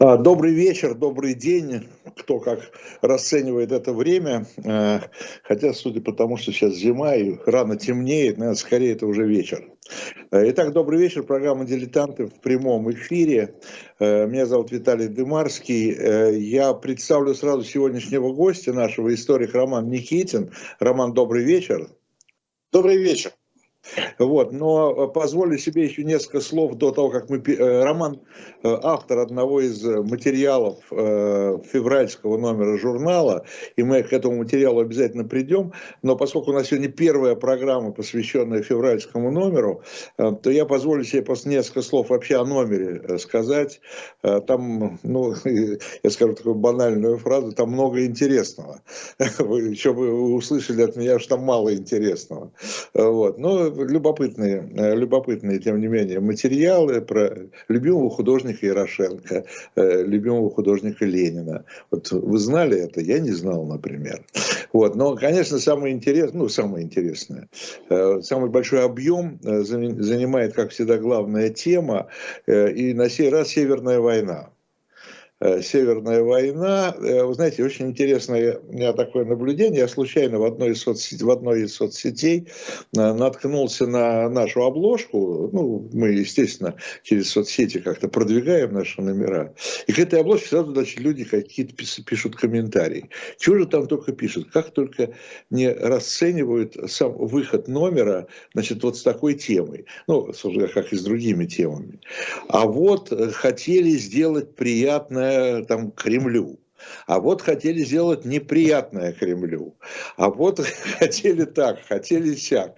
А, добрый вечер, добрый день, кто как расценивает это время. А, хотя, судя по тому, что сейчас зима и рано темнеет, наверное, скорее это уже вечер. А, итак, добрый вечер. Программа «Дилетанты» в прямом эфире. Меня зовут Виталий Дымарский. Я представлю сразу сегодняшнего гостя нашего историка Роман Никитин. Роман, добрый вечер. Добрый вечер. Вот, но э, позволю себе еще несколько слов до того, как мы... Э, роман, э, автор одного из материалов февральского номера журнала, и мы к этому материалу обязательно придем, но поскольку у нас сегодня первая программа, посвященная февральскому номеру, то я позволю себе просто несколько слов вообще о номере сказать. Там, ну, я скажу такую банальную фразу, там много интересного. Вы еще вы услышали от меня, что там мало интересного. Вот. Но любопытные, э, любопытные, тем не менее, материалы про любимого художника Ярошенко, э, любимого художника Ленина. Вот вы знали это? Я не знал, например. Вот. Но, конечно, самое интересное, ну, самое интересное, э, самый большой объем занимает, как всегда, главная тема, и на сей раз Северная война. Э, Северная война. Э, вы знаете, очень интересное у меня такое наблюдение. Я случайно в одной из соцсетей, в одной из соцсетей э, наткнулся на нашу обложку. Ну, мы, естественно, через соцсети как-то продвигаем наши номера. И к этой обложке сразу значит, люди какие-то пишут комментарии. Чего же там только пишут? Как только не расценивают сам выход номера, значит, вот с такой темой. Ну, как и с другими темами. А вот хотели сделать приятное там Кремлю. А вот хотели сделать неприятное Кремлю. А вот хотели так, хотели сяк.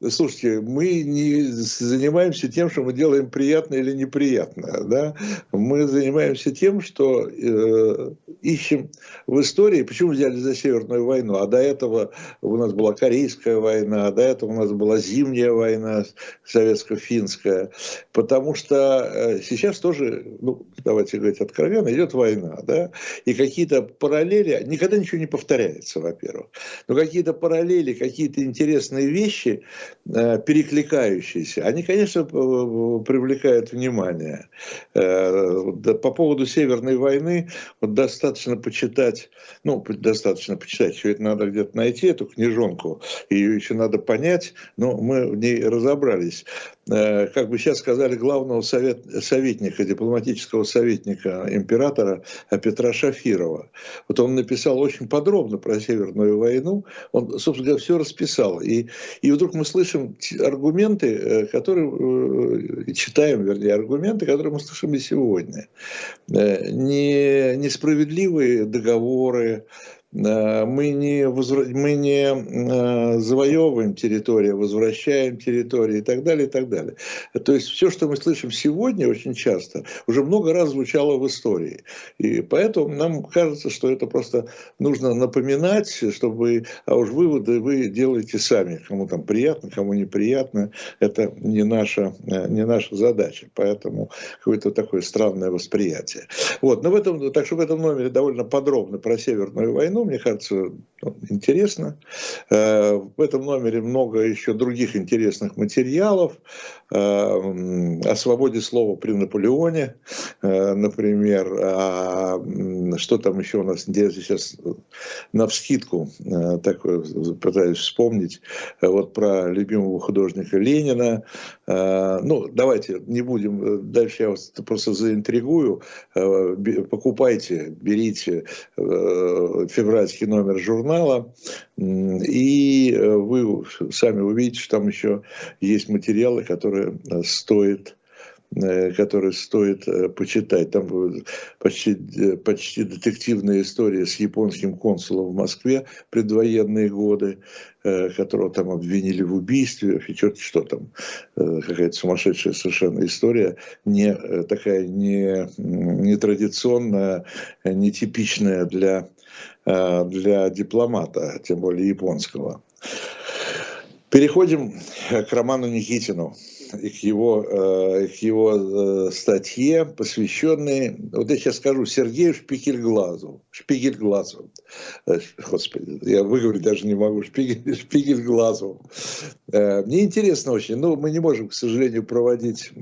Слушайте, мы не занимаемся тем, что мы делаем приятно или неприятно. Да? Мы занимаемся тем, что э, ищем в истории, почему взяли за Северную войну, а до этого у нас была Корейская война, а до этого у нас была Зимняя война советско-финская, потому что э, сейчас тоже, ну, давайте говорить откровенно, идет война, да, и какие-то параллели, никогда ничего не повторяется, во-первых, но какие-то параллели, какие-то интересные вещи, перекликающиеся, они, конечно, привлекают внимание. Э, по поводу Северной войны вот достаточно почитать, ну, достаточно почитать, все это надо где-то найти, эту книжонку, ее еще надо понять, но мы в ней разобрались. Э, как бы сейчас сказали, главного совет, советника, дипломатического советника императора Петра Шафирова. Вот он написал очень подробно про Северную войну, он, собственно говоря, все расписал. И, и вдруг мы слышим аргументы, э, которые, э, читаем, вернее, аргументы, которые мы слышим и сегодня. Не, несправедливые договоры, Э, мы не, возра... мы не э, завоевываем территорию, возвращаем территории и так далее, и так далее. То есть все, что мы слышим сегодня очень часто, уже много раз звучало в истории. И поэтому нам кажется, что это просто нужно напоминать, чтобы, а уж выводы вы делаете сами, кому там приятно, кому неприятно, это не наша, э, не наша задача. Поэтому какое-то такое странное восприятие. Вот, но в этом, так что в этом номере довольно подробно про Северную войну, ну, мне кажется, интересно. Э, в этом номере много еще других интересных материалов э, о свободе слова при Наполеоне, э, например, а что там еще у нас, я сейчас на вскидку такое пытаюсь вспомнить, вот про любимого художника Ленина. Ну, давайте не будем, дальше я вас просто заинтригую. Покупайте, берите февральский номер журнала, и э, вы сами увидите, что там еще есть материалы, которые э, стоит э, которые стоит почитать. Там почти, почти детективная история с японским консулом в Москве предвоенные годы, которого там обвинили в убийстве, и черт что там, какая-то сумасшедшая совершенно история, не такая не, не традиционная, не типичная для Э, для дипломата, тем более японского. Переходим к Роману Никитину и к его, э, к его э, статье, посвященной, вот я сейчас скажу, Сергею Шпигельглазу. Шпигельглазу. Господи, я выговорить даже не могу. Шпигель, Шпигельглазу. Мне интересно очень, но мы не можем, к сожалению, проводить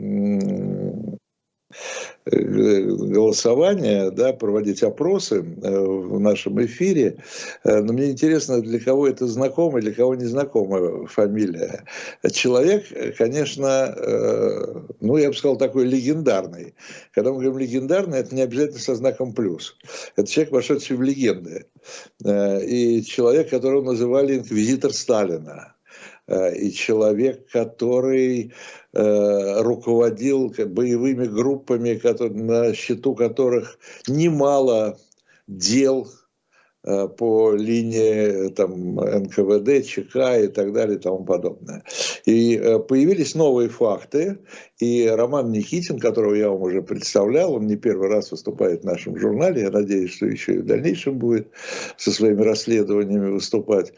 голосования, да, проводить опросы в нашем эфире. Но мне интересно, для кого это знакомая, для кого незнакомая фамилия. Человек, конечно, ну, я бы сказал, такой легендарный. Когда мы говорим легендарный, это не обязательно со знаком плюс. Это человек, вошедший в легенды. И человек, которого называли инквизитор Сталина Э, и человек, который э, руководил боевыми группами, на счету которых немало дел Э, по линии там, НКВД, ЧК и так далее и тому подобное. И э, появились новые факты, и Роман Никитин, которого я вам уже представлял, он не первый раз выступает в нашем журнале, я надеюсь, что еще и в дальнейшем будет со своими расследованиями выступать,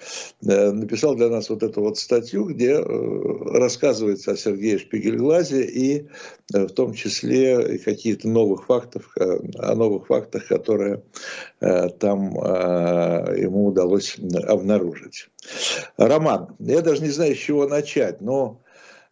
э, написал для нас вот эту вот статью, где рассказывается о Сергее Шпигельглазе и в том числе каких-то новых фактов, о новых фактах, которые там Э, ему удалось обнаружить. Роман, я даже не знаю, с чего начать, но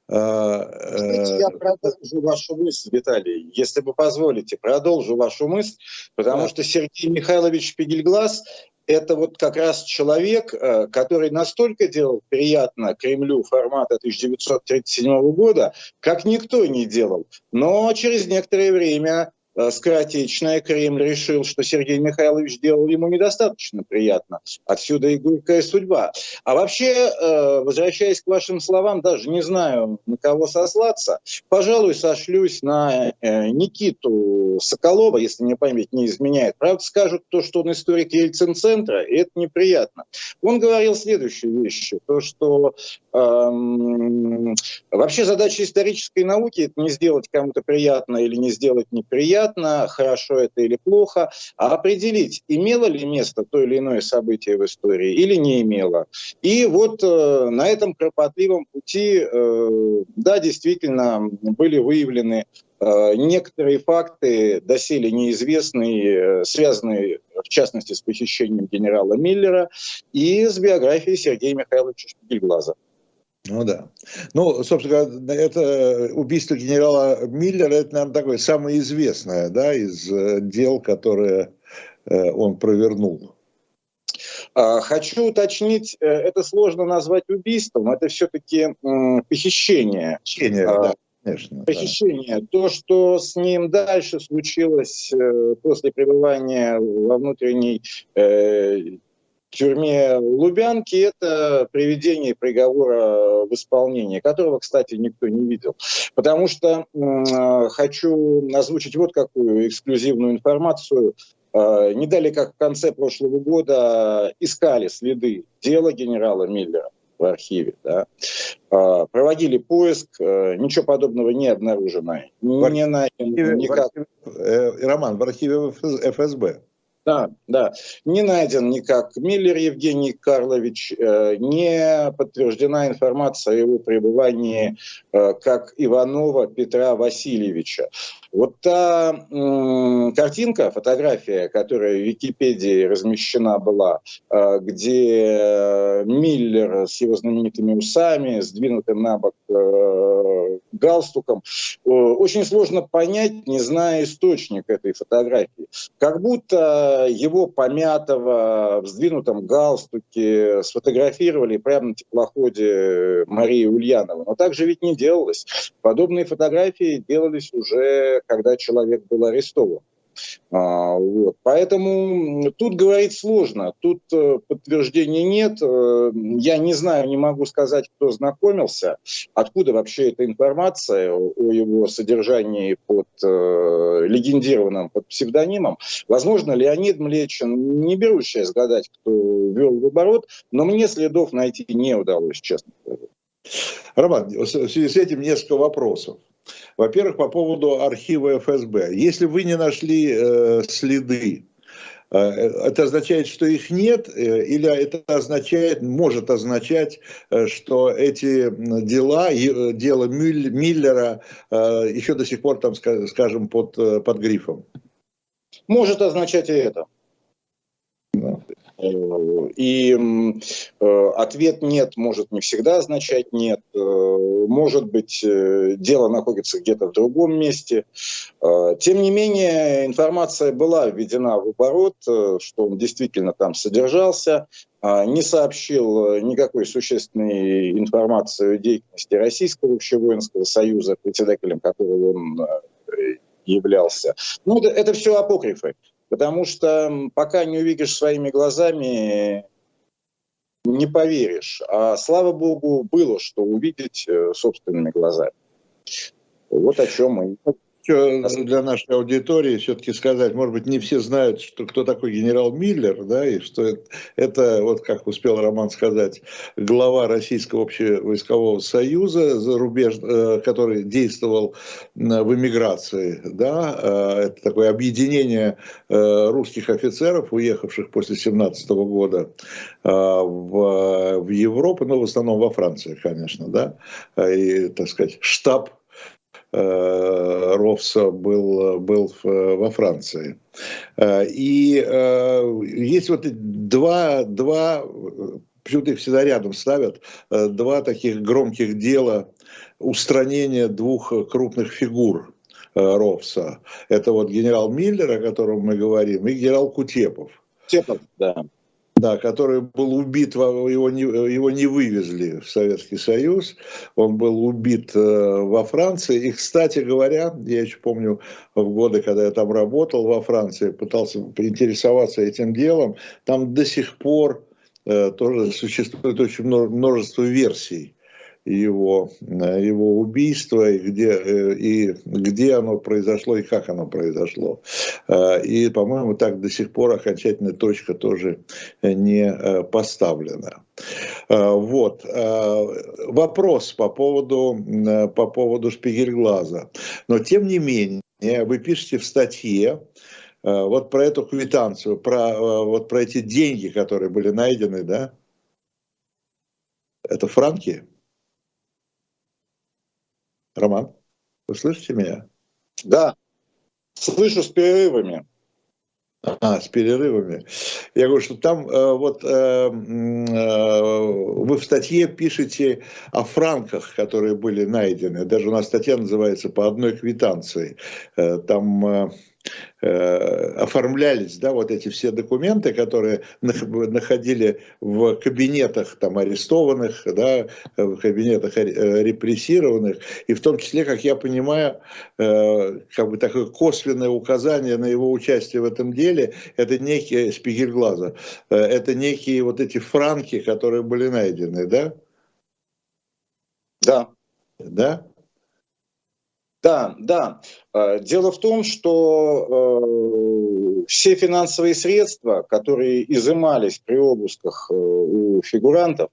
э, Знаете, я продолжу вашу мысль, Виталий, если вы позволите, продолжу вашу мысль, потому да. что Сергей Михайлович Пигельглаз это вот как раз человек, э, который настолько делал приятно Кремлю формата 1937 года, как никто не делал. Но через некоторое время Э, скоротечная, Кремль решил, что Сергей Михайлович делал ему недостаточно приятно. Отсюда и горькая судьба. А вообще, э, возвращаясь к вашим словам, даже не знаю, на кого сослаться, пожалуй, сошлюсь на э, Никиту Соколова, если мне память не изменяет. Правда, скажут то, что он историк Ельцин-центра, и это неприятно. Он говорил следующие вещи, то, что эм, вообще задача исторической науки – это не сделать кому-то приятно или не сделать неприятно, приятно, хорошо это или плохо, а определить, имело ли место то или иное событие в истории или не имело. И вот э, на этом кропотливом пути, э, да, действительно, были выявлены э, некоторые факты, доселе неизвестные, э, связанные, в частности, с похищением генерала Миллера и с биографией Сергея Михайловича Шпигельглаза. Ну да. Ну, собственно говоря, это убийство генерала Миллера, это, наверное, такое самое известное, да, из э, дел, которые э, он провернул. А, хочу уточнить, э, это сложно назвать убийством, это все-таки похищение. Похищение, а, да. Конечно, похищение. Да. То, что с ним дальше случилось после пребывания во внутренней тюрьме Лубянки это приведение приговора в исполнение, которого, кстати, никто не видел. Потому что э, хочу озвучить вот какую эксклюзивную информацию. Э, не далее, как в конце прошлого года искали следы дела генерала Миллера в архиве, да, э, проводили поиск, э, ничего подобного не обнаружено. В не архиве, никак. В архиве, э, Роман, в архиве ФСБ. Да, да. Не найден никак Миллер Евгений Карлович, э, не подтверждена информация о его пребывании э, как Иванова Петра Васильевича. Вот та картинка, фотография, которая в Википедии размещена была, э, где Миллер с его знаменитыми усами, сдвинутым на бок галстуком, э, очень сложно понять, не зная источник этой фотографии. Как будто его помятого, в сдвинутом галстуке сфотографировали прямо на теплоходе Марии Ульянова. Но так же ведь не делалось. Подобные фотографии делались уже когда человек был арестован. А, вот. Поэтому тут говорить сложно, тут э, подтверждений нет. Э, я не знаю, не могу сказать, кто знакомился, откуда вообще эта информация о его содержании под э, легендированным, под псевдонимом. Возможно, Леонид Млечин, не беру сейчас гадать, кто вел в оборот, но мне следов найти не удалось, честно говоря. Роман, в связи с этим несколько вопросов. Во-первых, по поводу архива ФСБ. Если вы не нашли э, следы, э, это означает, что их нет, э, или это означает, может означать, э, что эти дела, дело Миллера еще до сих пор, там, скажем, под, под грифом? Может означать и это. И э, ответ «нет» может не всегда означать «нет». Э, может быть, э, дело находится где-то в другом месте. Тем не менее, информация была введена в оборот, что он действительно там содержался, не сообщил никакой существенной информации о деятельности Российского общевоинского союза, председателем которого он являлся. Ну, это, это все апокрифы. Потому что пока не увидишь своими глазами, не поверишь. А слава богу, было что увидеть э, собственными глазами. Вот о чем мы еще для нашей аудитории все-таки сказать, может быть, не все знают, что кто такой генерал Миллер, да, и что это, это вот как успел Роман сказать, глава Российского общевойскового союза, за рубеж, э, который действовал в эмиграции, да, э, это такое объединение э, русских офицеров, уехавших после 17 года в, в Европу, но в основном во Франции, конечно, да, и, так сказать, штаб Э, Ровса был, был во Франции. Э, и э, есть вот два, два почему-то их всегда рядом ставят, два таких громких дела устранения двух крупных фигур Ровса. Это вот генерал Миллер, о котором мы говорим, и генерал Кутепов. Кутепов, да. Да, который был убит, его не, его не вывезли в Советский Союз, он был убит э, во Франции. И, кстати говоря, я еще помню в годы, когда я там работал во Франции, пытался поинтересоваться этим делом, там до сих пор э, тоже существует очень множество версий его, э, его убийство, и где, э, и где оно произошло, и как оно произошло. Э, и, по-моему, так до сих пор окончательная точка тоже не поставлена. Вот. Вопрос по поводу, по поводу Шпигельглаза. Но, тем не менее, вы пишете в статье, вот про эту квитанцию, про, вот про эти деньги, которые были найдены, да? Это франки? Роман, вы слышите меня? Да, слышу с перерывами. А, с перерывами. Я говорю, что там э, вот э, э, вы в статье пишете о франках, которые были найдены. Даже у нас статья называется «По одной квитанции». Э, там э, оформлялись, да, вот эти все документы, которые находили в кабинетах там арестованных, да, в кабинетах э, репрессированных, и в том числе, как я понимаю, э, как бы такое косвенное указание на его участие в этом деле, это некие Спигельглаза, это некие вот эти франки, которые были найдены, да? Да. Да? Да, да. Э, дело в том, что э, все финансовые средства, которые изымались при обысках э, у фигурантов,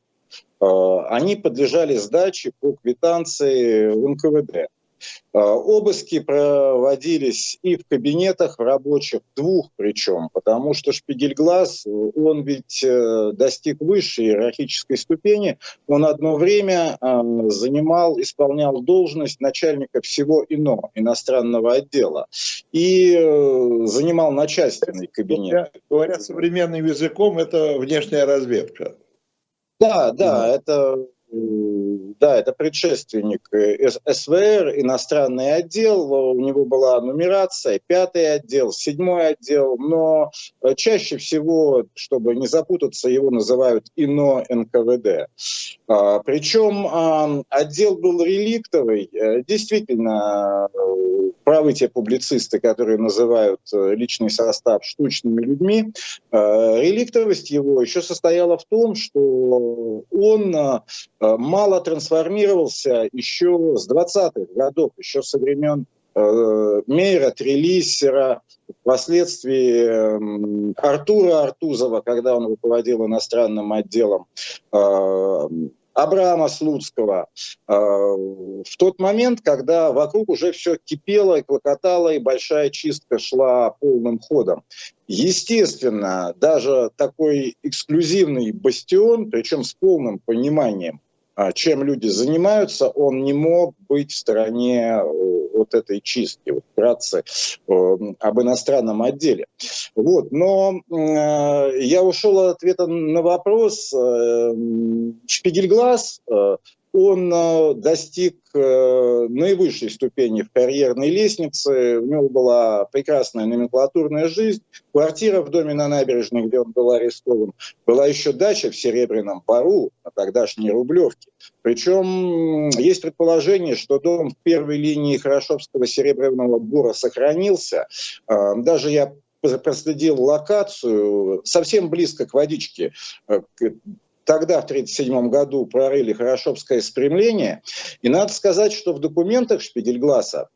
они подлежали сдаче по квитанции в НКВД. А, обыски проводились и в кабинетах рабочих, двух причем, потому что Шпигельглаз, он ведь э, достиг высшей иерархической ступени, он одно время занимал, исполнял должность начальника всего ИНО, иностранного отдела, и э, занимал начальственный кабинет. Говоря современным языком, это внешняя разведка. Да, да, это да, это предшественник э, СВР, иностранный отдел, у него была нумерация, пятый отдел, седьмой отдел, но э, чаще всего, чтобы не запутаться, его называют ИНО НКВД. А, причем отдел был реликтовый, э, действительно, правы те публицисты, которые называют личный состав штучными людьми, реликтовость его еще состояла в том, что он мало трансформировался еще с 20-х годов, еще со времен э, Мейера, Трелиссера, впоследствии э, Артура Артузова, когда он руководил иностранным отделом, э, Абрама Слуцкого, э, в тот момент, когда вокруг уже все кипело и клокотало, и большая чистка шла полным ходом. Естественно, даже такой эксклюзивный бастион, причем с полным пониманием чем люди занимаются, он не мог быть в стороне э, вот этой чистки, вот вкратце э, об иностранном отделе. Вот, но э, я ушел от ответа на вопрос. Шпигельглаз он э, достиг э, наивысшей ступени в карьерной лестнице, у него была прекрасная номенклатурная жизнь, квартира в доме на набережной, где он был арестован, была еще дача в Серебряном Пару, на тогдашней Рублевке. Причем есть предположение, что дом в первой линии Хорошовского Серебряного Бура сохранился. Э, даже я проследил локацию совсем близко к водичке, тогда, в 1937 году, прорыли Хорошовское спрямление. И надо сказать, что в документах Шпигельгласа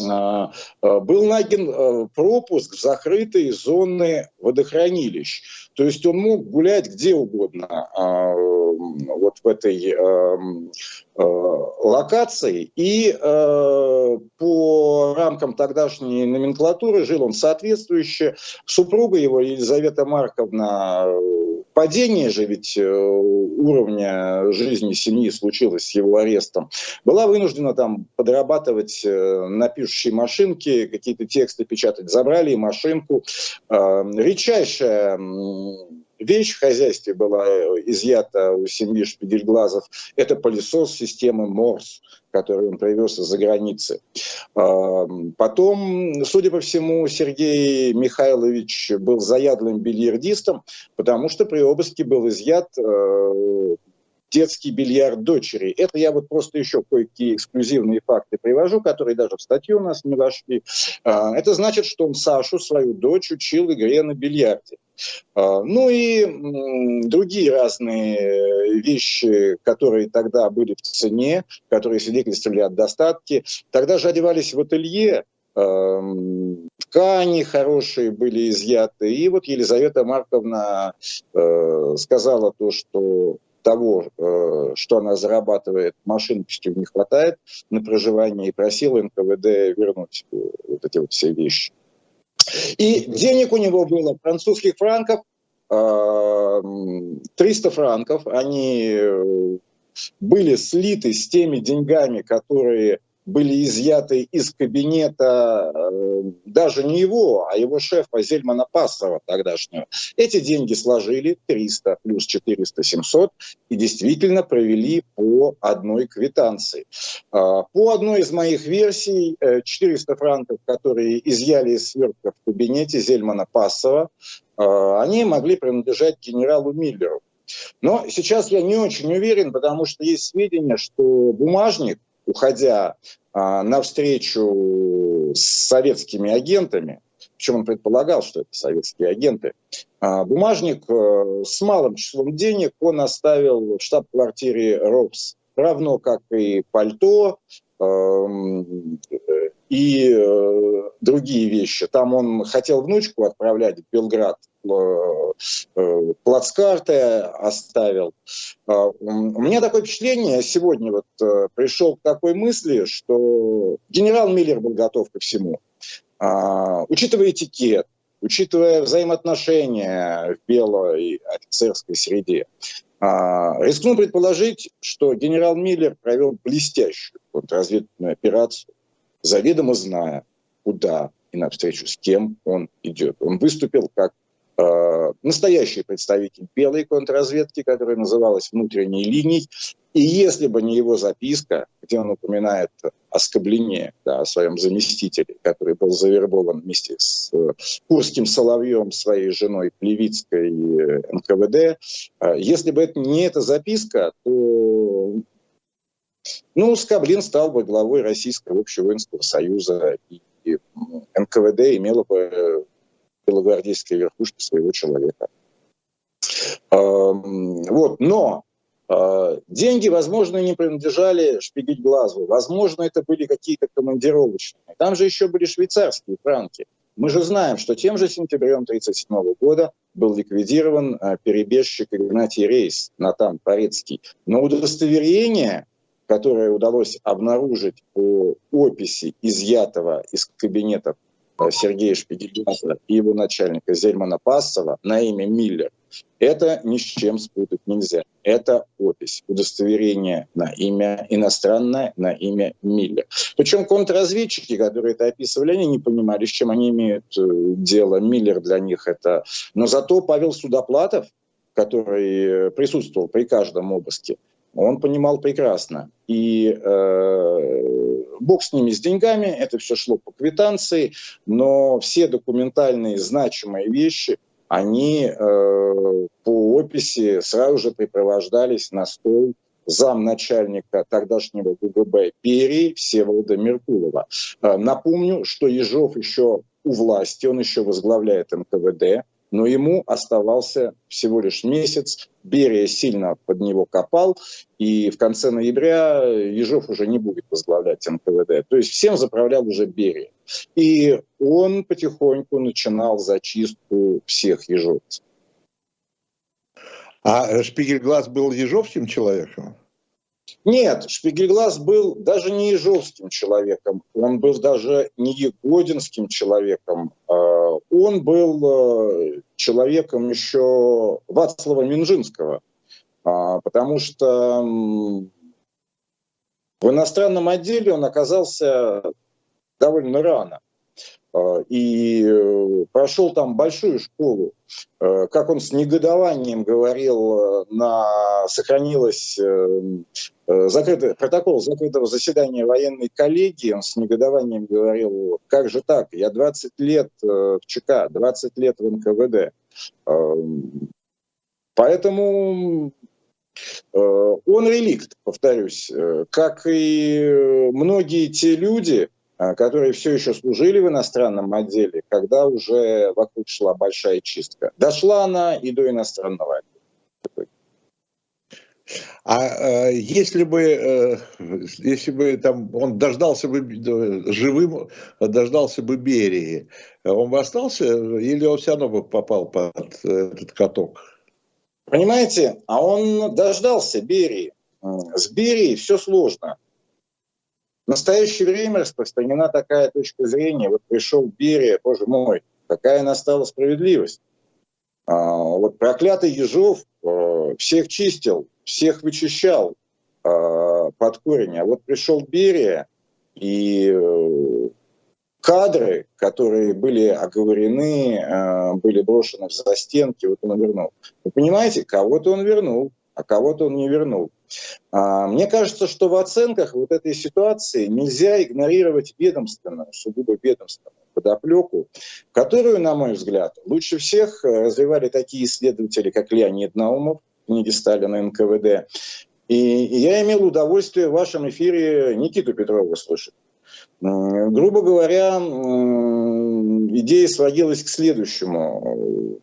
а, а, был найден а, пропуск в закрытые зоны водохранилищ. То есть он мог гулять где угодно вот в этой локации. И по рамкам тогдашней номенклатуры жил он соответствующе. Супруга его, Елизавета Марковна, падение же ведь э, уровня жизни семьи случилось с его арестом, была вынуждена там подрабатывать э, на пишущей машинке, какие-то тексты печатать. Забрали машинку. Э, редчайшая вещь в хозяйстве была изъята у семьи Шпигельглазов. Это пылесос системы Морс который он привез из-за границы. Потом, судя по всему, Сергей Михайлович был заядлым бильярдистом, потому что при обыске был изъят э, детский бильярд дочери. Это я вот просто еще кое-какие эксклюзивные факты привожу, которые даже в статью у нас не вошли. А, это значит, что он Сашу, свою дочь, учил игре на бильярде. А, ну и другие разные вещи, которые тогда были в цене, которые свидетельствовали о достатке. Тогда же одевались в ателье, ткани хорошие были изъяты. И вот Елизавета Марковна э, сказала то, что того, э, что она зарабатывает, машиночки не хватает на проживание, и просила НКВД вернуть э, вот эти вот все вещи. И денег у него было французских франков, 300 э, франков, они были слиты с теми деньгами, которые были изъяты из кабинета э, даже не его, а его шефа Зельмана Пассова тогдашнего. Эти деньги сложили 300 плюс 400, 700 и действительно провели по одной квитанции. А, по одной из моих версий, 400 э, франков, которые изъяли из свертка в кабинете Зельмана Пассова, а, они могли принадлежать генералу Миллеру. Но сейчас я не очень уверен, потому что есть сведения, что бумажник – уходя а, навстречу с советскими агентами, причем он предполагал, что это советские агенты, а, бумажник а, с малым числом денег он оставил в штаб-квартире РОПС, равно как и пальто, эм, и э, другие вещи. Там он хотел внучку отправлять в Белград, э, э, плацкарты оставил. А, у меня такое впечатление, сегодня вот пришел к такой мысли, что генерал Миллер был готов ко всему. А, учитывая этикет, учитывая взаимоотношения в белой офицерской среде, а, рискну предположить, что генерал Миллер провел блестящую контрразведывательную операцию, заведомо зная, куда и навстречу с кем он идет. Он выступил как э, настоящий представитель белой контрразведки, которая называлась внутренней линией. И если бы не его записка, где он упоминает о Скоблене, да, о своем заместителе, который был завербован вместе с э, Курским Соловьем, своей женой Плевицкой э, НКВД, э, если бы это не эта записка, то ну, Скоблин стал бы главой Российского общевоинского союза, и НКВД имела бы белогвардейской верхушке своего человека. Вот, но а, деньги, возможно, не принадлежали Шпигельглазу, возможно, это были какие-то командировочные. Там же еще были швейцарские франки. Мы же знаем, что тем же сентябрем 1937 года был ликвидирован а, перебежчик Игнатий Рейс, Натан Порецкий. Но удостоверение которое удалось обнаружить по описи изъятого из кабинета Сергея Шпигельгаза и его начальника Зельмана Пассова на имя Миллер, это ни с чем спутать нельзя. Это опись, удостоверение на имя иностранное, на имя Миллер. Причем контрразведчики, которые это описывали, они не понимали, с чем они имеют э, дело. Миллер для них это... Но зато Павел Судоплатов, который присутствовал при каждом обыске, он понимал прекрасно. И э, бог с ними, с деньгами, это все шло по квитанции, но все документальные значимые вещи, они э, по описи сразу же препровождались на стол замначальника тогдашнего ГУГБ Берии Всеволода Меркулова. Э, напомню, что Ежов еще у власти, он еще возглавляет НКВД, но ему оставался всего лишь месяц. Берия сильно под него копал, и в конце ноября Ежов уже не будет возглавлять НКВД. То есть всем заправлял уже Берия. И он потихоньку начинал зачистку всех ежовцев. А Шпигельглаз был ежовским человеком? Нет, Шпигельглаз был даже не ежовским человеком, он был даже не егодинским человеком, а он был э, человеком еще Вацлава Минжинского, а, потому что в иностранном отделе он оказался довольно рано. А, и э, прошел там большую школу. Э, как он с негодованием говорил, э, на, сохранилось закрытый, протокол закрытого заседания военной коллегии, он с негодованием говорил, как же так, я 20 лет в ЧК, 20 лет в НКВД. Поэтому он реликт, повторюсь, как и многие те люди, которые все еще служили в иностранном отделе, когда уже вокруг шла большая чистка. Дошла она и до иностранного отдела. А э, если бы, э, если бы там он дождался бы живым, дождался бы Берии, он бы остался или он все равно бы попал под этот каток? Понимаете, а он дождался Берии. С Берией все сложно. В настоящее время распространена такая точка зрения. Вот пришел Берия, боже мой, какая настала справедливость. А, вот проклятый Ежов а, всех чистил, всех вычищал а, под корень. А вот пришел Берия, и э, кадры, которые были оговорены, были брошены в застенки, вот он вернул. Вы понимаете, кого-то он вернул, а кого-то он не вернул. А, мне кажется, что в оценках вот этой ситуации нельзя игнорировать ведомственную, сугубо ведомственную подоплеку, которую, на мой взгляд, лучше всех э, развивали такие исследователи, как Леонид Наумов, в книге Сталина НКВД. И я имел удовольствие в вашем эфире Никиту Петрова слышать. Грубо говоря, идея сводилась к следующему.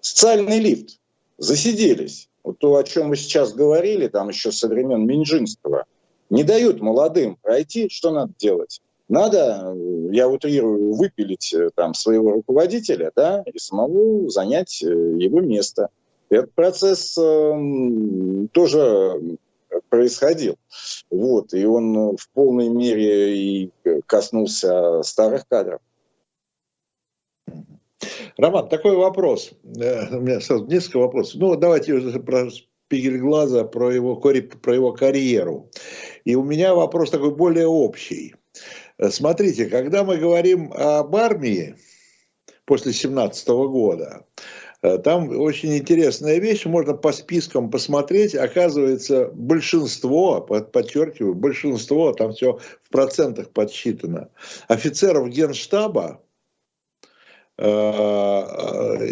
Социальный лифт. Засиделись вот то, о чем вы сейчас говорили, там еще со времен Минжинского, не дают молодым пройти, что надо делать? Надо, я утрирую, выпилить э, там своего руководителя, да, и самому занять э, его место. Этот процесс э, тоже происходил. Вот, и он в полной мере и коснулся старых кадров. Роман, такой вопрос. Э, у меня сразу несколько вопросов. Ну, давайте про Спигельглаза, про его, про его карьеру. И у меня вопрос такой более общий. Э, смотрите, когда мы говорим об армии после 17 года, э, там очень интересная вещь, можно по спискам посмотреть, оказывается, большинство, подчеркиваю, большинство, там все в процентах подсчитано, офицеров генштаба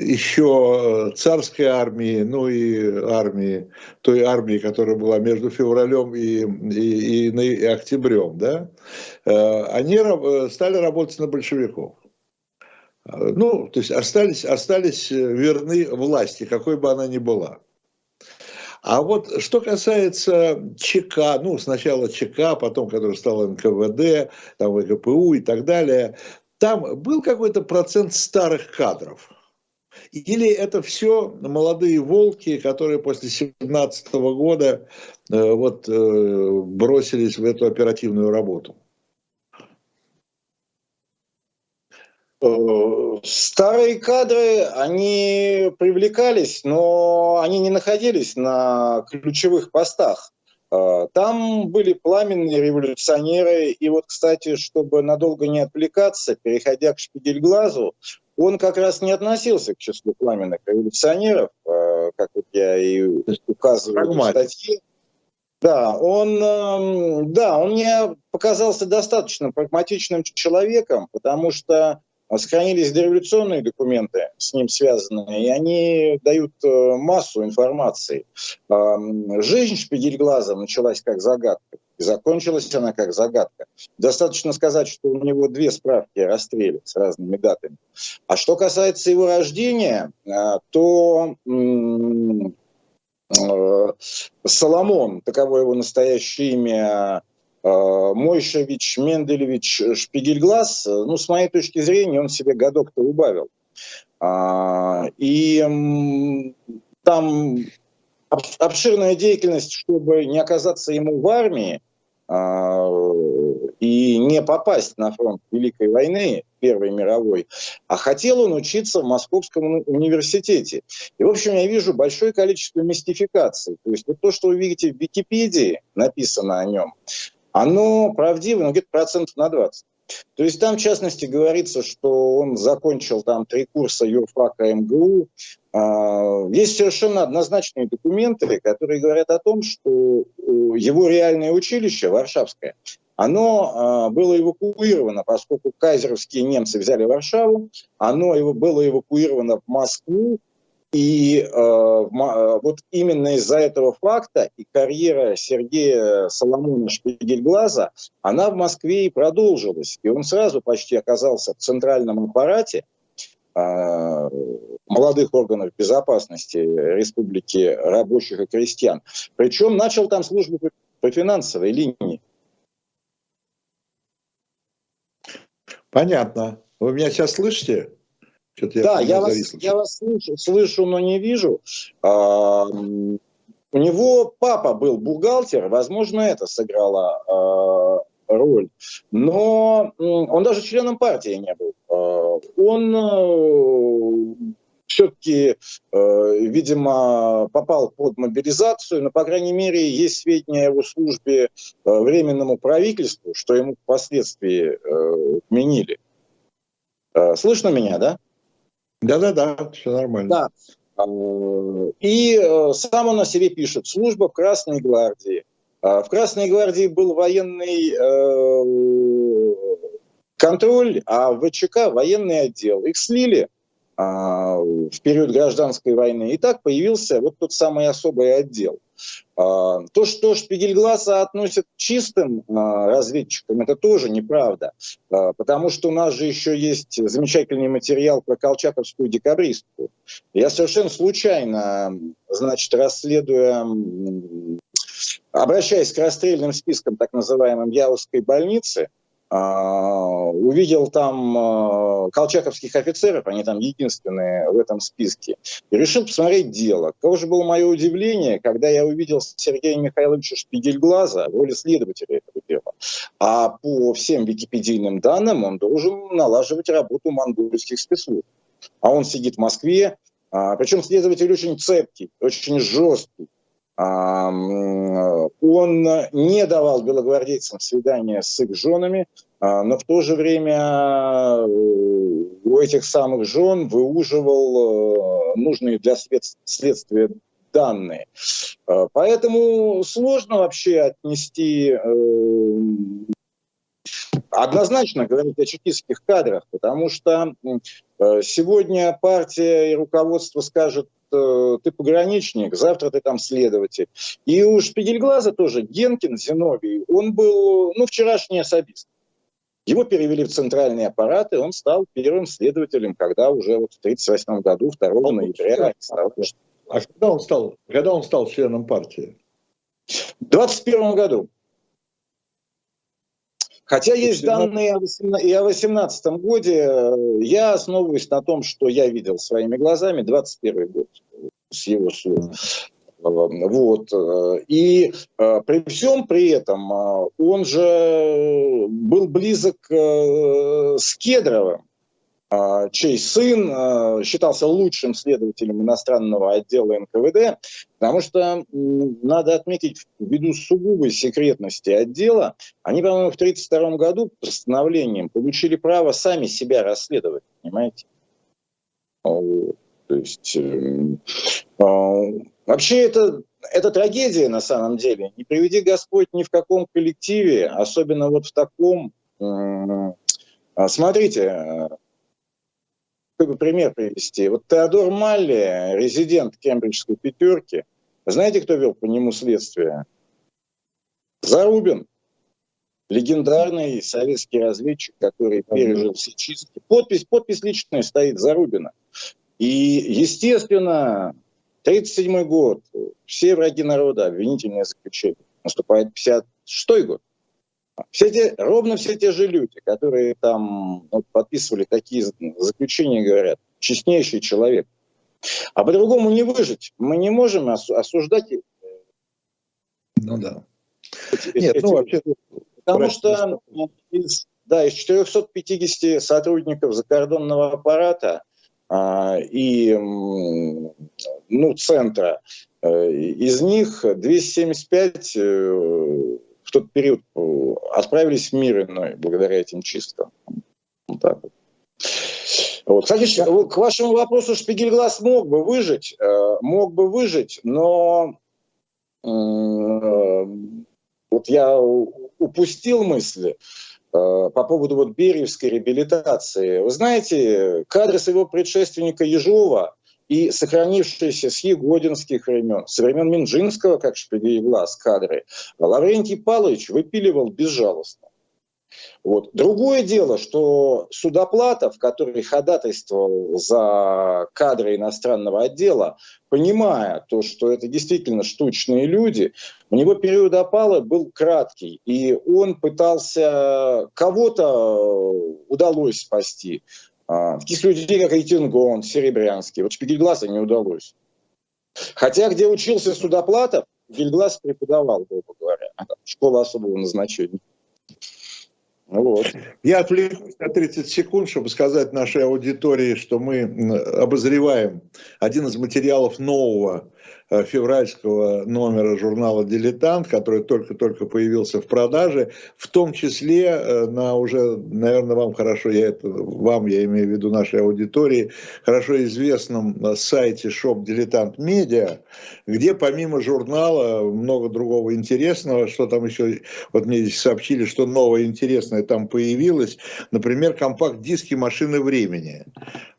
еще царской армии, ну и армии, той армии, которая была между февралем и, и, и, и октябрем, да, э, они стали работать на большевиков. Ну, то есть остались, остались верны власти, какой бы она ни была. А вот что касается ЧК, ну, сначала ЧК, потом, который стал НКВД, там ВКПУ и так далее, там был какой-то процент старых кадров? Или это все молодые волки, которые после 17 года э, вот, э, бросились в эту оперативную работу? Э, старые кадры, они привлекались, но они не находились на ключевых постах. Э, там были пламенные революционеры, и вот, кстати, чтобы надолго не отвлекаться, переходя к Шпигельглазу, он как раз не относился к числу пламенных революционеров, э, как вот я и указываю в статье. Да, он, эм, да, он мне показался достаточно прагматичным человеком, потому что сохранились дореволюционные документы с ним связанные, и они дают э, массу информации. Жизнь Шпигельглаза началась как загадка, и закончилась она как загадка. Достаточно сказать, что у него две справки о расстреле с разными датами. А что касается его рождения, э, то э, Соломон, таково его настоящее имя, Мойшевич, Менделевич, Шпигельглаз, ну, с моей точки зрения, он себе годок-то убавил. А, и там обширная деятельность, чтобы не оказаться ему в армии а, и не попасть на фронт Великой войны, Первой мировой, а хотел он учиться в Московском университете. И, в общем, я вижу большое количество мистификаций. То есть вот то, что вы видите в Википедии, написано о нем, оно правдиво, ну, где-то процентов на 20. То есть там, в частности, говорится, что он закончил там три курса юрфака МГУ. А, есть совершенно однозначные документы, которые говорят о том, что его реальное училище, Варшавское, оно а, было эвакуировано, поскольку кайзеровские немцы взяли Варшаву, оно было эвакуировано в Москву, и э, э, вот именно из-за этого факта и карьера Сергея Соломона Шпигельглаза, она в Москве и продолжилась. И он сразу почти оказался в центральном аппарате э, молодых органов безопасности Республики рабочих и крестьян. Причем начал там службу по финансовой линии. Понятно. Вы меня сейчас слышите? Да, я вас, я вас слышу, слышу, но не вижу. А, у него папа был бухгалтер, возможно, это сыграло а, роль. Но он даже членом партии не был. А, он а, все-таки, э, видимо, попал под мобилизацию, но, по крайней мере, есть сведения о его службе э, временному правительству, что ему впоследствии э, отменили. Э, слышно меня, да? Да-да-да, все нормально. Да. А, и э, сам он о себе пишет. Служба в Красной гвардии. А, в Красной гвардии был военный э, контроль, а в ВЧК военный отдел. Их слили а, в период гражданской войны. И так появился вот тот самый особый отдел. А, то, что Шпигельгласа относят к чистым а, разведчикам, это тоже неправда, потому что у нас же еще есть замечательный материал про колчаковскую декабристку. Я совершенно случайно, значит, расследуя, обращаясь к расстрельным спискам так называемым Яузской больницы, а, увидел там а, колчаковских офицеров, они там единственные в этом списке, и решил посмотреть дело. Каково же было мое удивление, когда я увидел Сергея Михайловича Шпигельглаза в роли следователя этого дела. А по всем википедийным данным он должен налаживать работу монгольских спецслужб. А он сидит в Москве, а, причем следователь очень цепкий, очень жесткий. Он не давал белогвардейцам свидания с их женами, а, но в то же время э, у этих самых жен выуживал э, нужные для следствия данные. А, поэтому сложно вообще отнести э, однозначно говорить о чекистских кадрах, потому что сегодня партия и руководство скажет, ты пограничник, завтра ты там следователь. И у Шпигельглаза тоже Генкин Зиновий, он был, ну, вчерашний особист. Его перевели в центральный аппарат, и он стал первым следователем, когда уже вот в 1938 году, 2 ноября... Стал... А когда он стал, когда он стал членом партии? В 21 году. Хотя есть данные и о 18 годе, я основываюсь на том, что я видел своими глазами 21 год с его слов. Вот. И э, при всем при этом э, он же был близок э, с Кедровым. А, чей сын а, считался лучшим следователем иностранного отдела НКВД, потому что надо отметить, ввиду сугубой секретности отдела, они, по-моему, в 1932 году постановлением получили право сами себя расследовать, понимаете? То есть э, вообще это это трагедия на самом деле. Не приведи Господь ни в каком коллективе, особенно вот в таком. Смотрите, чтобы пример привести. Вот Теодор Малли, резидент Кембриджской пятерки, знаете, кто вел по нему следствие? Зарубин. Легендарный советский разведчик, который пережил все чистки. Подпись, подпись личная стоит Зарубина. И, естественно, 1937 год, все враги народа, обвинительное заключение. Наступает 56 год. Все те, ровно все те же люди, которые там вот, подписывали такие заключения, говорят, честнейший человек. А по-другому не выжить. Мы не можем осуждать. Ну да. Эти, Нет, эти, ну вообще... Потому что из, да, из 450 сотрудников закордонного аппарата а, и ну, центра, э, из них 275 в тот период э, отправились в мир иной благодаря этим чисткам. Вот так вот. Вот. Кстати, к вашему вопросу, Шпигельглаз мог бы выжить, э, мог бы выжить, но э, вот я упустил мысли по поводу вот Бериевской реабилитации. Вы знаете, кадры своего предшественника Ежова и сохранившиеся с егодинских времен, с времен Минжинского, как шпигель глаз кадры, Лаврентий Павлович выпиливал безжалостно. Вот. Другое дело, что Судоплатов, который ходатайствовал за кадры иностранного отдела, понимая то, что это действительно штучные люди, у него период опалы был краткий, и он пытался, кого-то удалось спасти, а, таких людей, как Айтингон, Серебрянский. Вот Шпигельглаза не удалось. Хотя, где учился Судоплатов, Гильглаз преподавал, грубо говоря, школа особого назначения. Вот. Я отвлекусь на 30 секунд, чтобы сказать нашей аудитории, что мы обозреваем один из материалов нового февральского номера журнала «Дилетант», который только-только появился в продаже, в том числе э, на уже, наверное, вам хорошо, я это, вам, я имею в виду нашей аудитории, хорошо известном э, сайте Shop Дилетант Медиа, где помимо журнала много другого интересного, что там еще, вот мне здесь сообщили, что новое интересное там появилось, например, компакт-диски «Машины времени».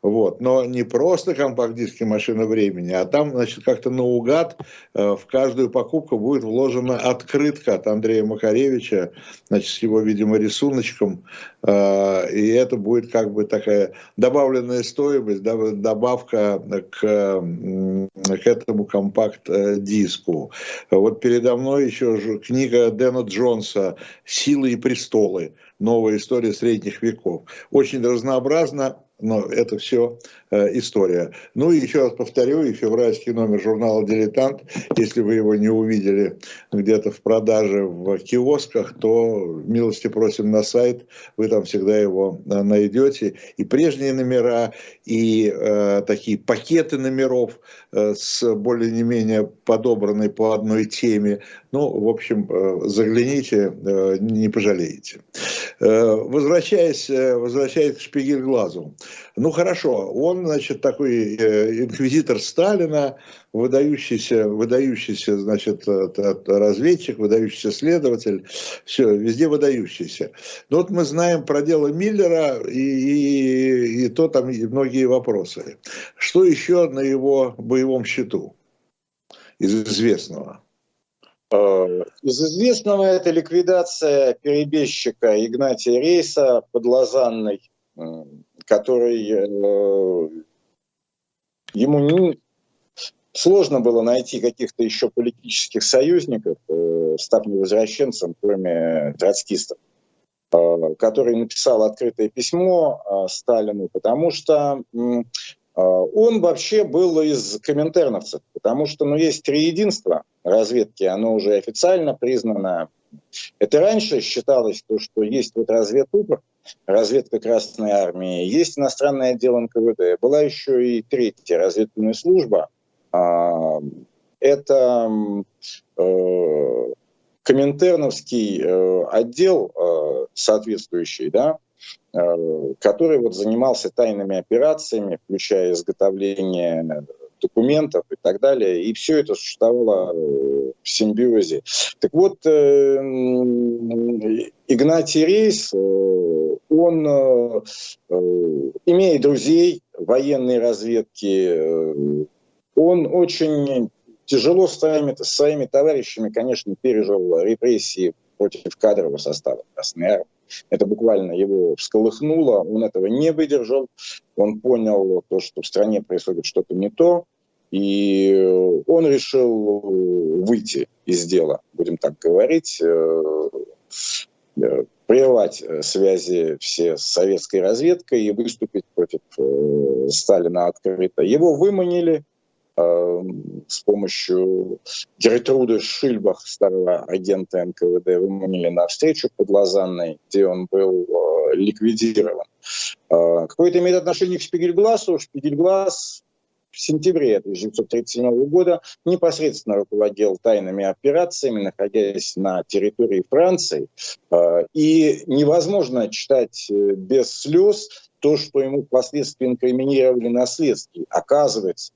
Вот. Но не просто компакт-диски «Машина времени», а там, значит, как-то наугад э, в каждую покупку будет вложена открытка от Андрея Макаревича, значит, с его, видимо, рисуночком. Э, и это будет как бы такая добавленная стоимость, добавка к, к этому компакт-диску. Вот передо мной еще книга Дэна Джонса «Силы и престолы. Новая история средних веков». Очень разнообразно, но это все э, история. Ну и еще раз повторю, и февральский номер журнала «Дилетант», если вы его не увидели где-то в продаже в киосках, то милости просим на сайт, вы там всегда его э, найдете. И прежние номера, и э, такие пакеты номеров э, с более-не-менее подобранной по одной теме. Ну, в общем, э, загляните, э, не пожалеете. Э, возвращаясь, возвращаясь к Шпигель-Глазу. Ну хорошо, он, значит, такой инквизитор Сталина, выдающийся, выдающийся, значит, разведчик, выдающийся следователь, все, везде выдающийся. Но вот мы знаем про дело Миллера и, и, и то там и многие вопросы. Что еще на его боевом счету из известного? Э, из известного это ликвидация перебежчика Игнатия Рейса под Лозанной, который э, ему не, сложно было найти каких-то еще политических союзников, э, став невозвращенцем, кроме троцкистов, который написал открытое письмо Сталину, потому что он вообще был из коминтерновцев, потому что ну, есть три единства разведки, оно уже официально признано. Это раньше считалось то, что есть вот разведупр, разведка Красной Армии, есть иностранное отдел НКВД, была еще и третья разведывательная служба, а, это э, Коминтерновский э, отдел э, соответствующий, да, который вот занимался тайными операциями, включая изготовление документов и так далее. И все это существовало в симбиозе. Так вот, Игнатий Рейс, он, имея друзей военной разведки, он очень тяжело с своими, с своими товарищами, конечно, пережил репрессии против кадрового состава Красной Армии. Это буквально его всколыхнуло, он этого не выдержал, он понял то, что в стране происходит что-то не то, и он решил выйти из дела, будем так говорить, э, э, прервать связи все с советской разведкой и выступить против э, Сталина открыто. Его выманили, с помощью Гертруды Шильбах, старого агента НКВД, выманили на встречу под Лозанной, где он был э, ликвидирован. Э, какое это имеет отношение к Шпигельгласу? Шпигельглас в сентябре 1937 года непосредственно руководил тайными операциями, находясь на территории Франции. Э, и невозможно читать без слез то, что ему впоследствии инкриминировали на следствии. Оказывается,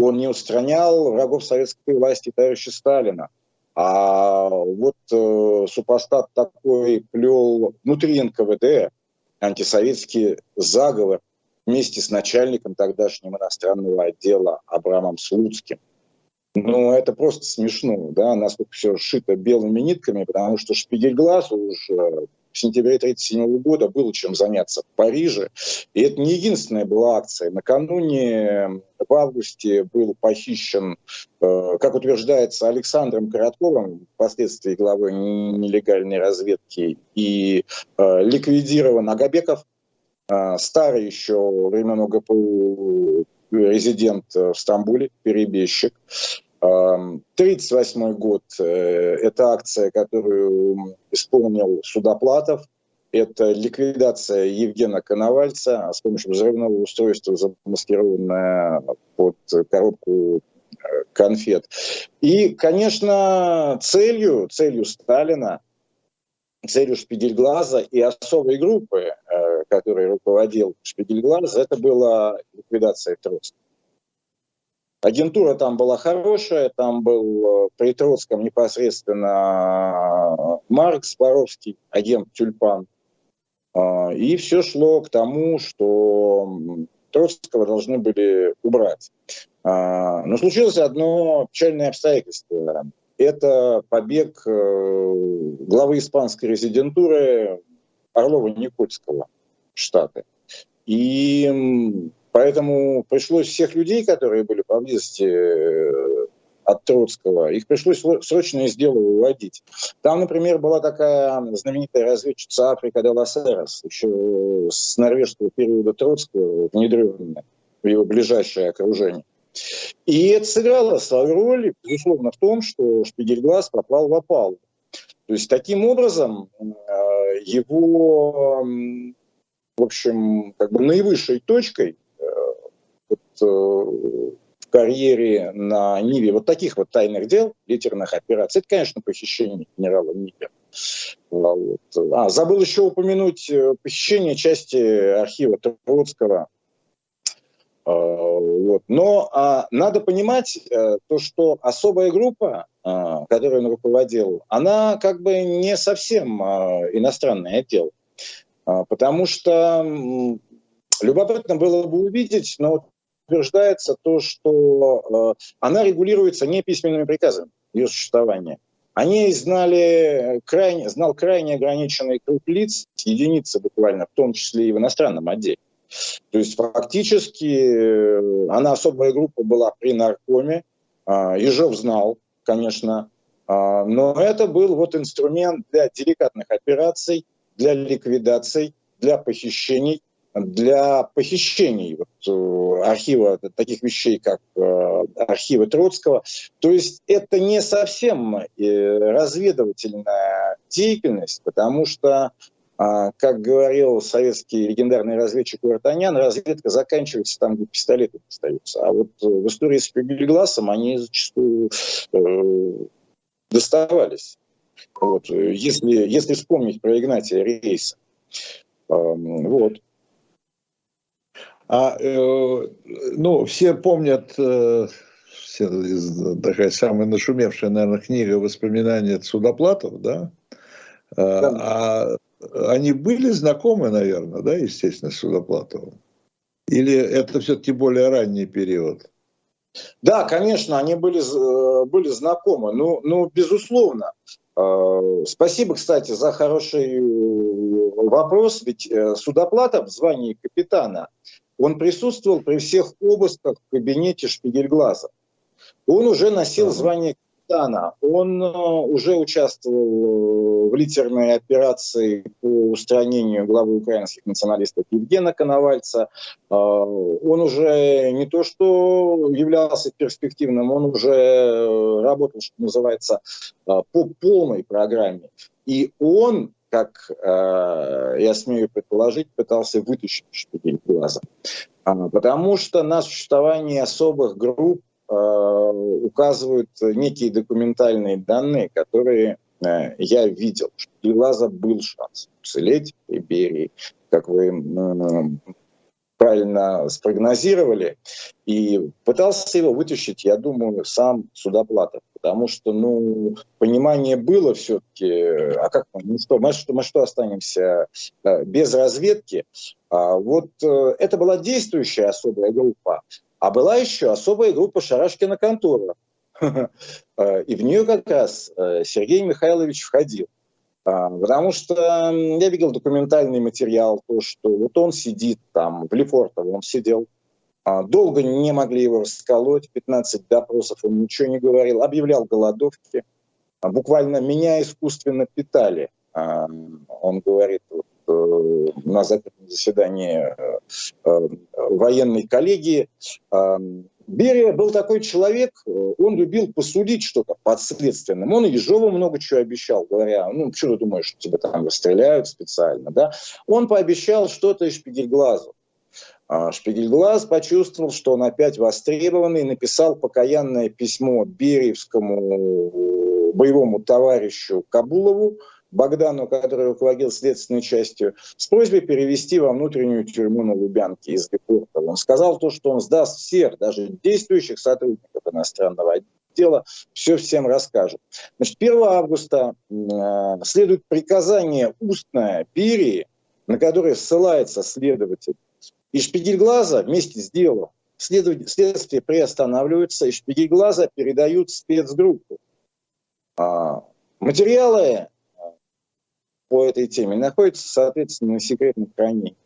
он не устранял врагов советской власти товарища Сталина. А вот э, супостат такой плел внутри НКВД антисоветский заговор вместе с начальником тогдашнего иностранного отдела Абрамом Слуцким. Ну, это просто смешно, да, насколько все шито белыми нитками, потому что Шпигельглаз уже в сентябре 1937 года было чем заняться в Париже. И это не единственная была акция. Накануне в августе был похищен, э, как утверждается, Александром Коротковым, впоследствии главой нелегальной разведки, и э, ликвидирован Агабеков, э, старый еще времен ОГПУ резидент в Стамбуле, перебежчик. 1938 год э, – это акция, которую исполнил Судоплатов. Это ликвидация Евгена Коновальца с помощью взрывного устройства, замаскированное под коробку э, конфет. И, конечно, целью, целью Сталина, целью Шпигельглаза и особой группы, э, которой руководил Шпигельглаз, это была ликвидация Троцкого. Агентура там была хорошая, там был э, при Троцком непосредственно э, Маркс Боровский, агент Тюльпан. А, и все шло к тому, что Троцкого должны были убрать. А, но случилось одно печальное обстоятельство. Это побег э, главы испанской резидентуры Орлова-Никольского штата. И Поэтому пришлось всех людей, которые были поблизости э, от Троцкого, их пришлось срочно из дела выводить. Там, например, была такая знаменитая разведчица Африка де Ласерос, еще с норвежского периода Троцкого, внедренная в его ближайшее окружение. И это сыграло свою роль, безусловно, в том, что Шпигельглаз попал в опалу. То есть таким образом э, его, в общем, как бы наивысшей точкой Э, в карьере на Ниве вот таких вот тайных дел, литерных операций, это, конечно, похищение генерала Ниве. Вот. А, забыл еще упомянуть э, похищение части архива Троцкого. А, вот. Но а, надо понимать а, то, что особая группа, а, которую он руководил, она как бы не совсем а, иностранный отдел. А, потому что любопытно было бы увидеть, но утверждается то, что э, она регулируется не письменными приказами, ее существование. Они знали крайне, знал крайне ограниченный круг лиц, единицы буквально, в том числе и в иностранном отделе. То есть фактически э, она особая группа была при наркоме, э, Ежов знал, конечно, э, но это был вот инструмент для деликатных операций, для ликвидаций, для похищений, для похищений вот, э, архива таких вещей, как э, архивы Троцкого. То есть это не совсем э, разведывательная деятельность, потому что а, как говорил советский легендарный разведчик Вартанян, разведка заканчивается там, где пистолеты остаются. А вот в истории с Пегельгласом они зачастую доставались. Вот, если, если вспомнить про Игнатия Рейса. Вот. А, э, ну, все помнят, э, все, такая самая нашумевшая, наверное, книга воспоминаний Судоплатов, да? Э, да. А они были знакомы, наверное, да, естественно, с Судоплатовым? Или это все-таки более ранний период? Да, конечно, они были, э, были знакомы. Ну, ну, безусловно. Э, спасибо, кстати, за хороший вопрос. Ведь Судоплатов в звании капитана он присутствовал при всех обысках в кабинете Шпигельглаза. Он уже носил звание капитана, он э, уже участвовал э, в литерной операции по устранению главы украинских националистов Евгена Коновальца. Э, он уже не то что являлся перспективным, он уже работал, что называется, по полной программе. И он как э, я смею предположить, пытался вытащить шпигель глаза. А, потому что на существование особых групп э, указывают некие документальные данные, которые э, я видел. Шпигель глаза был шанс уцелеть в Иберии. Как вы правильно спрогнозировали, и пытался его вытащить, я думаю, сам Судоплатов, потому что, ну, понимание было все-таки, а как мы, ну что, мы что, мы что останемся э, без разведки? А вот э, это была действующая особая группа, а была еще особая группа Шарашкина контора, э, и в нее как раз Сергей Михайлович входил. А, потому что я видел документальный материал, то, что вот он сидит там, в Лефортово он сидел, а, долго не могли его расколоть, 15 допросов он ничего не говорил, объявлял голодовки, а, буквально меня искусственно питали. Он говорит, вот, э, на закрытом заседании э, э, военной коллегии, Берия был такой человек, э, он любил посудить что-то подследственным. Он Ежову много чего обещал, говоря, ну, что ты думаешь, что тебя там расстреляют специально, да? Он пообещал что-то Шпигельглазу. А Шпигельглаз почувствовал, что он опять востребованный, написал покаянное письмо Бериевскому боевому товарищу Кабулову, Богдану, который руководил следственной частью, с просьбой перевести во внутреннюю тюрьму на Лубянке из Лефортова. Он сказал то, что он сдаст всех, даже действующих сотрудников иностранного отдела, все всем расскажет. Значит, 1 августа э, следует приказание устное Берии, на которое ссылается следователь. И Шпигельглаза вместе с делом следствие приостанавливается, и Шпигельглаза передают спецгруппу. А, материалы по этой теме находится, соответственно, на секретном хранении.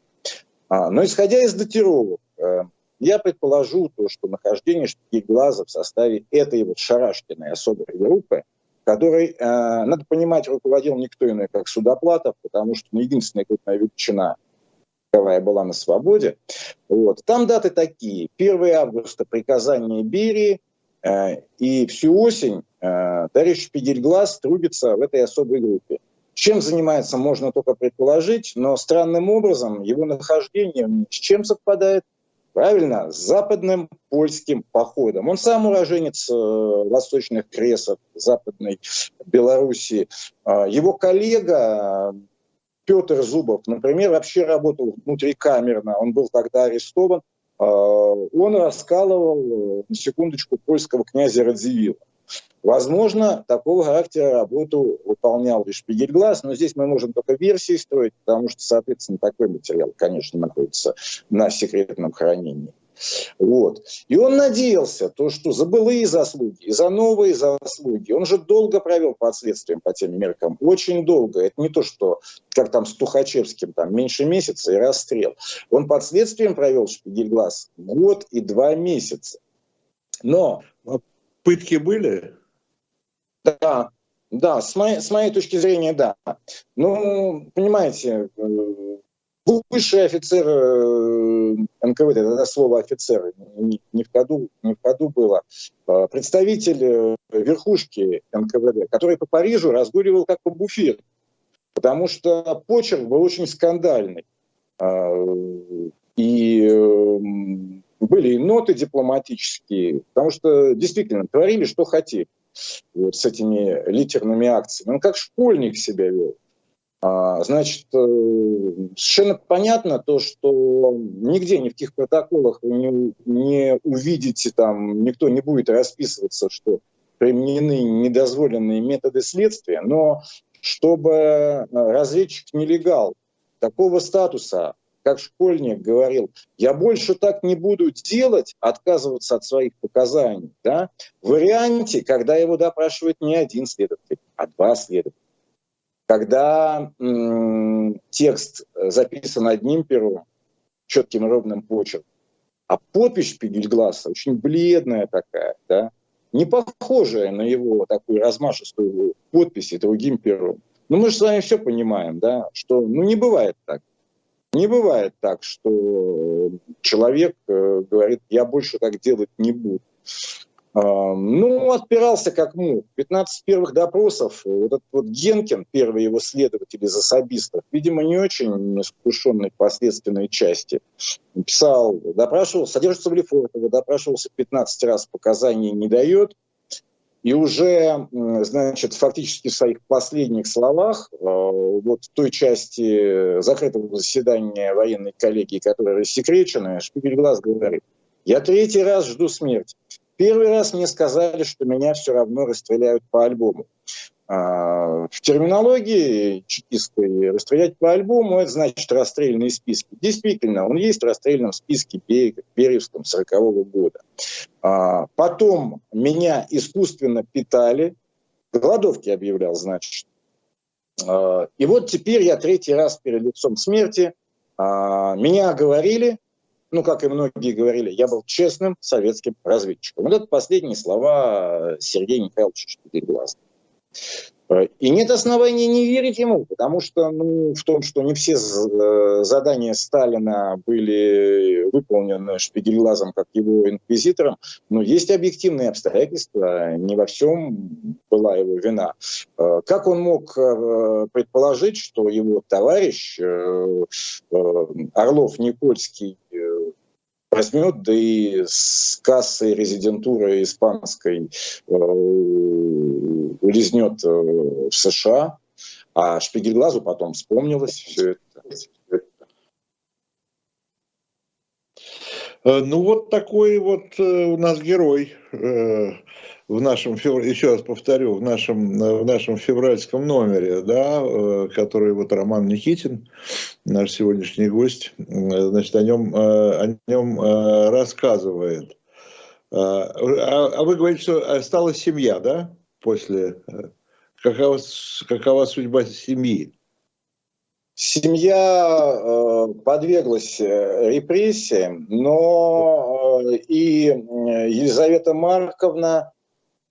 А, но исходя из датировок, э, я предположу то, что нахождение глаза в составе этой вот Шарашкиной особой группы, которой, э, надо понимать, руководил никто иной, как Судоплатов, потому что ну, единственная крупная величина каковая была на свободе. Вот. Там даты такие. 1 августа приказание Берии, э, и всю осень э, товарищ Шпигельглаз трубится в этой особой группе. Чем занимается, можно только предположить, но странным образом его нахождение с чем совпадает? Правильно, с западным польским походом. Он сам уроженец э, восточных кресов Западной Белоруссии. Э, его коллега Петр Зубов, например, вообще работал внутрикамерно. Он был тогда арестован. Э, он раскалывал, на секундочку, польского князя Радзивилла. Возможно, такого характера работу выполнял и Шпигельглаз, но здесь мы можем только версии строить, потому что, соответственно, такой материал, конечно, находится на секретном хранении. Вот. И он надеялся, то, что за былые заслуги и за новые заслуги, он же долго провел под следствием по тем меркам, очень долго. Это не то, что как там с Тухачевским, там меньше месяца и расстрел. Он под следствием провел Шпигельглаз год и два месяца. Но... А пытки были? Да, да, с моей, с моей точки зрения, да. Ну, понимаете, э, высший офицер э, НКВД, это слово офицер не в ходу, не в ходу было, э, представитель э, верхушки НКВД, который по Парижу разгуливал как по буфету, потому что почерк был очень скандальный. И были и ноты дипломатические, потому что действительно творили, что хотели вот, с этими литерными акциями. Он как школьник себя вел. А, значит, э, совершенно понятно то, что нигде, ни в каких протоколах вы не, не увидите, там никто не будет расписываться, что применены недозволенные методы следствия, но чтобы э, разведчик нелегал такого статуса, как школьник говорил, я больше так не буду делать, отказываться от своих показаний, да, в варианте, когда его допрашивает не один следователь, а два следователя когда м- текст записан одним пером, четким ровным почерком, а подпись Шпигельгласа очень бледная такая, да, не похожая на его такую размашистую подпись другим пером. Но мы же с вами все понимаем, да, что ну, не бывает так. Не бывает так, что человек э, говорит, я больше так делать не буду. Ну, отпирался как мог. 15 первых допросов, вот этот вот Генкин, первый его следователь из особистов, видимо, не очень искушенный в последственной части, писал, допрашивал, содержится в Лефортово, допрашивался 15 раз, показаний не дает, и уже, значит, фактически в своих последних словах, а, вот в той части закрытого заседания военной коллегии, которая рассекречена, Шпигельглаз говорит, я третий раз жду смерти. Первый раз мне сказали, что меня все равно расстреляют по альбому. А, в терминологии чекистской расстрелять по альбому – это значит расстрельные списки. Действительно, он есть в расстрельном списке Беревском 40 -го года. А, потом меня искусственно питали, голодовки объявлял, значит. А, и вот теперь я третий раз перед лицом смерти. Меня оговорили, ну, как и многие говорили, я был честным советским разведчиком. Вот это последние слова Сергея Михайловича Штыгелглаза. И нет оснований не верить ему, потому что ну, в том, что не все э, задания Сталина были выполнены Шпигельглазом как его инквизитором, но есть объективные обстоятельства, не во всем была его вина. Э, как он мог э, предположить, что его товарищ Орлов-Никольский возьмет, да и с кассы резидентуры испанской э, улизнет э, в США, а Шпигельглазу потом вспомнилось все это. Э, ну вот такой вот у нас герой в нашем, еще раз повторю, в нашем, в нашем февральском номере, да, э, который вот Роман Никитин, наш сегодняшний гость, значит, о нем, э, о нем э, рассказывает. А, а вы говорите, что осталась семья, да, после... Какова, какова судьба семьи? Семья э, подверглась репрессиям, но э, и Елизавета Марковна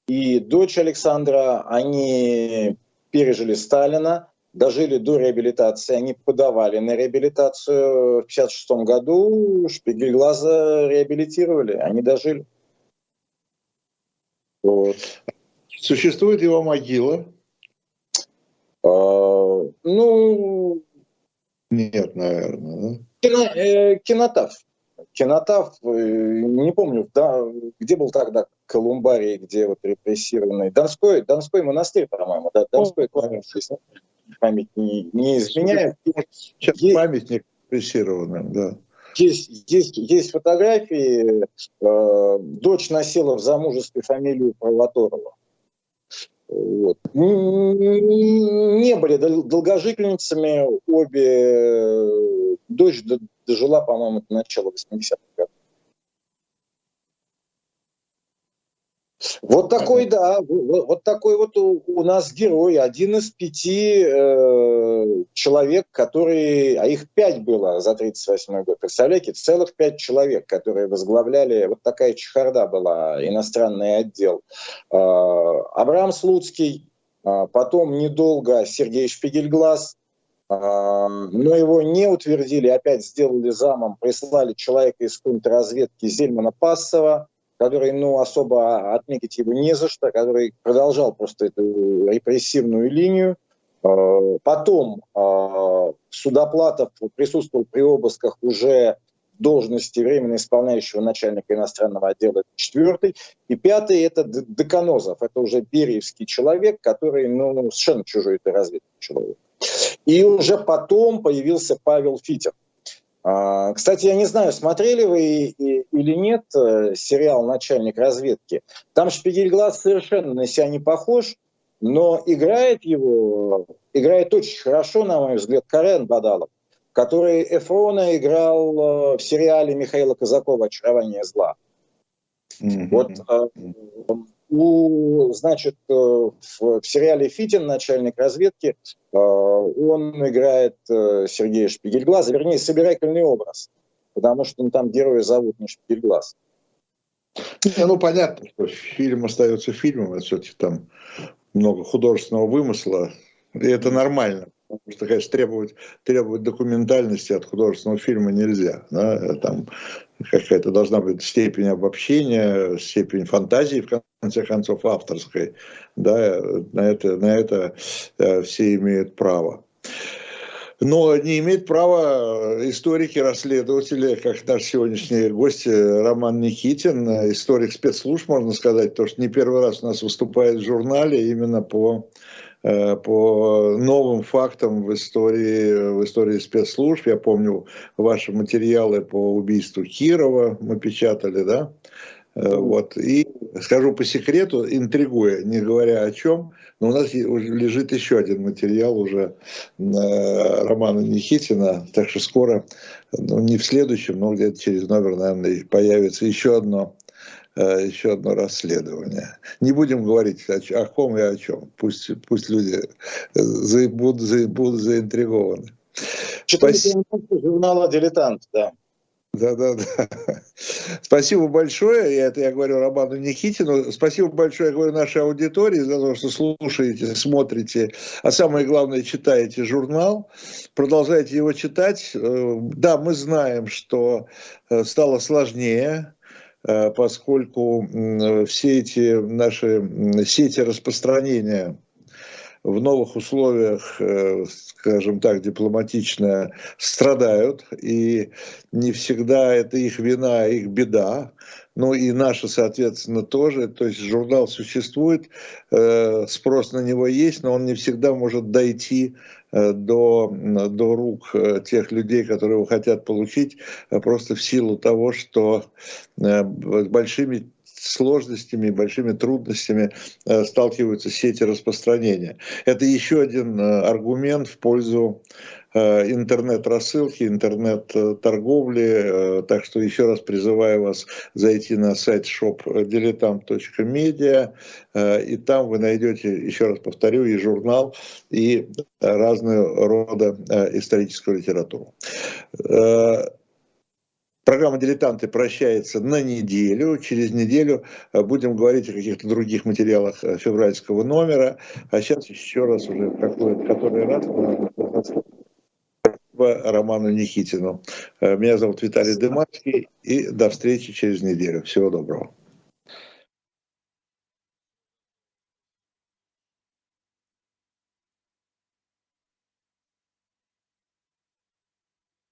и дочь Александра, они пережили Сталина, дожили до реабилитации, они подавали на реабилитацию в 1956 году, Шпигельглаза реабилитировали, они дожили. Вот. Существует его могила? А, ну... Нет, наверное. Да? Кино, э, кинотав. Кинотав, э, не помню, да, где был тогда Колумбарий, где вот репрессированный. Донской, Донской монастырь, по-моему, да, Донской кладбище, память не, не изменяет. Сейчас есть, памятник репрессированным, да. Есть, есть, есть фотографии. Э, дочь носила в замужестве фамилию Провоторова. Вот. Не были долгожительницами обе. Дочь дожила, по-моему, до начала 80-х годов. Вот такой, да, вот такой вот у, у нас герой, один из пяти э, человек, которые, а их пять было за 38 год, представляете, целых пять человек, которые возглавляли, вот такая чехарда была, иностранный отдел. Э, Абрам Слуцкий, э, потом недолго Сергей Шпигельглаз, но его не утвердили, опять сделали замом, прислали человека из контрразведки Зельмана Пассова, который, ну, особо отметить его не за что, который продолжал просто эту репрессивную линию. А, потом а, Судоплатов присутствовал при обысках уже должности временно исполняющего начальника иностранного отдела, это четвертый. И пятый – это Деканозов, это уже бериевский человек, который, ну, совершенно чужой этой разведки человек. И уже потом появился Павел Фитер. А, кстати, я не знаю, смотрели вы или нет э, сериал «Начальник разведки». Там Шпигельглаз совершенно на себя не похож, но играет его, играет очень хорошо, на мой взгляд, Карен Бадалов, который Эфрона играл э, в сериале Михаила Казакова «Очарование зла». Mm-hmm. Вот э, у, значит, э, в, в сериале «Фитин», начальник разведки, э, он играет э, Сергея Шпигельглаза, вернее, собирательный образ, потому что ну, там героя зовут не Шпигельглаз. Не, ну, понятно, что фильм остается фильмом, а все-таки там много художественного вымысла, и это нормально. Потому что, конечно, требовать, требовать документальности от художественного фильма нельзя. Да? Там какая-то должна быть степень обобщения, степень фантазии, в конце концов, авторской. Да? На, это, на это э, все имеют право. Но не имеют права историки, расследователи, как наш сегодняшний гость Роман Никитин, историк спецслужб, можно сказать, потому что не первый раз у нас выступает в журнале именно по Э, по новым фактам в истории, в истории спецслужб. Я помню ваши материалы по убийству Кирова мы печатали, да? Э, вот. И скажу по секрету, интригуя, не говоря о чем, но у нас лежит еще один материал уже э, Романа Никитина, так что скоро, ну не в следующем, но где-то через номер, наверное, появится еще одно Э, еще одно расследование. Не будем говорить о, о ком и о чем. Пусть, пусть люди э, будут, будут заинтригованы. Спасибо. журнала «Дилетант», да. Да, да, да. Спасибо большое. Я это я говорю Роману Никитину. Спасибо большое, я говорю, нашей аудитории за то, что слушаете, смотрите, а самое главное, читаете журнал. Продолжайте его читать. Э, да, мы знаем, что стало сложнее Э, поскольку все эти наши сети распространения в новых условиях, э, скажем так, дипломатично страдают, и не всегда это их вина, а их беда, ну и наша, соответственно, тоже. То есть журнал существует, э, спрос на него есть, но он не всегда может дойти Э, до, до рук э, тех людей, которые его хотят получить, просто в силу того, что большими сложностями, большими трудностями сталкиваются сети распространения. Это еще один аргумент в пользу интернет-рассылки, интернет-торговли. Э, так что еще раз призываю вас зайти на сайт shop и там вы найдете, еще раз повторю, и журнал, и разного рода историческую литературу. Э, программа «Дилетанты» прощается на неделю. Через неделю будем говорить о каких-то других материалах февральского номера. А сейчас еще раз уже в какой, который раз Роману Никитину. Э, меня зовут Виталий Дымарский, и до встречи через неделю. Всего доброго.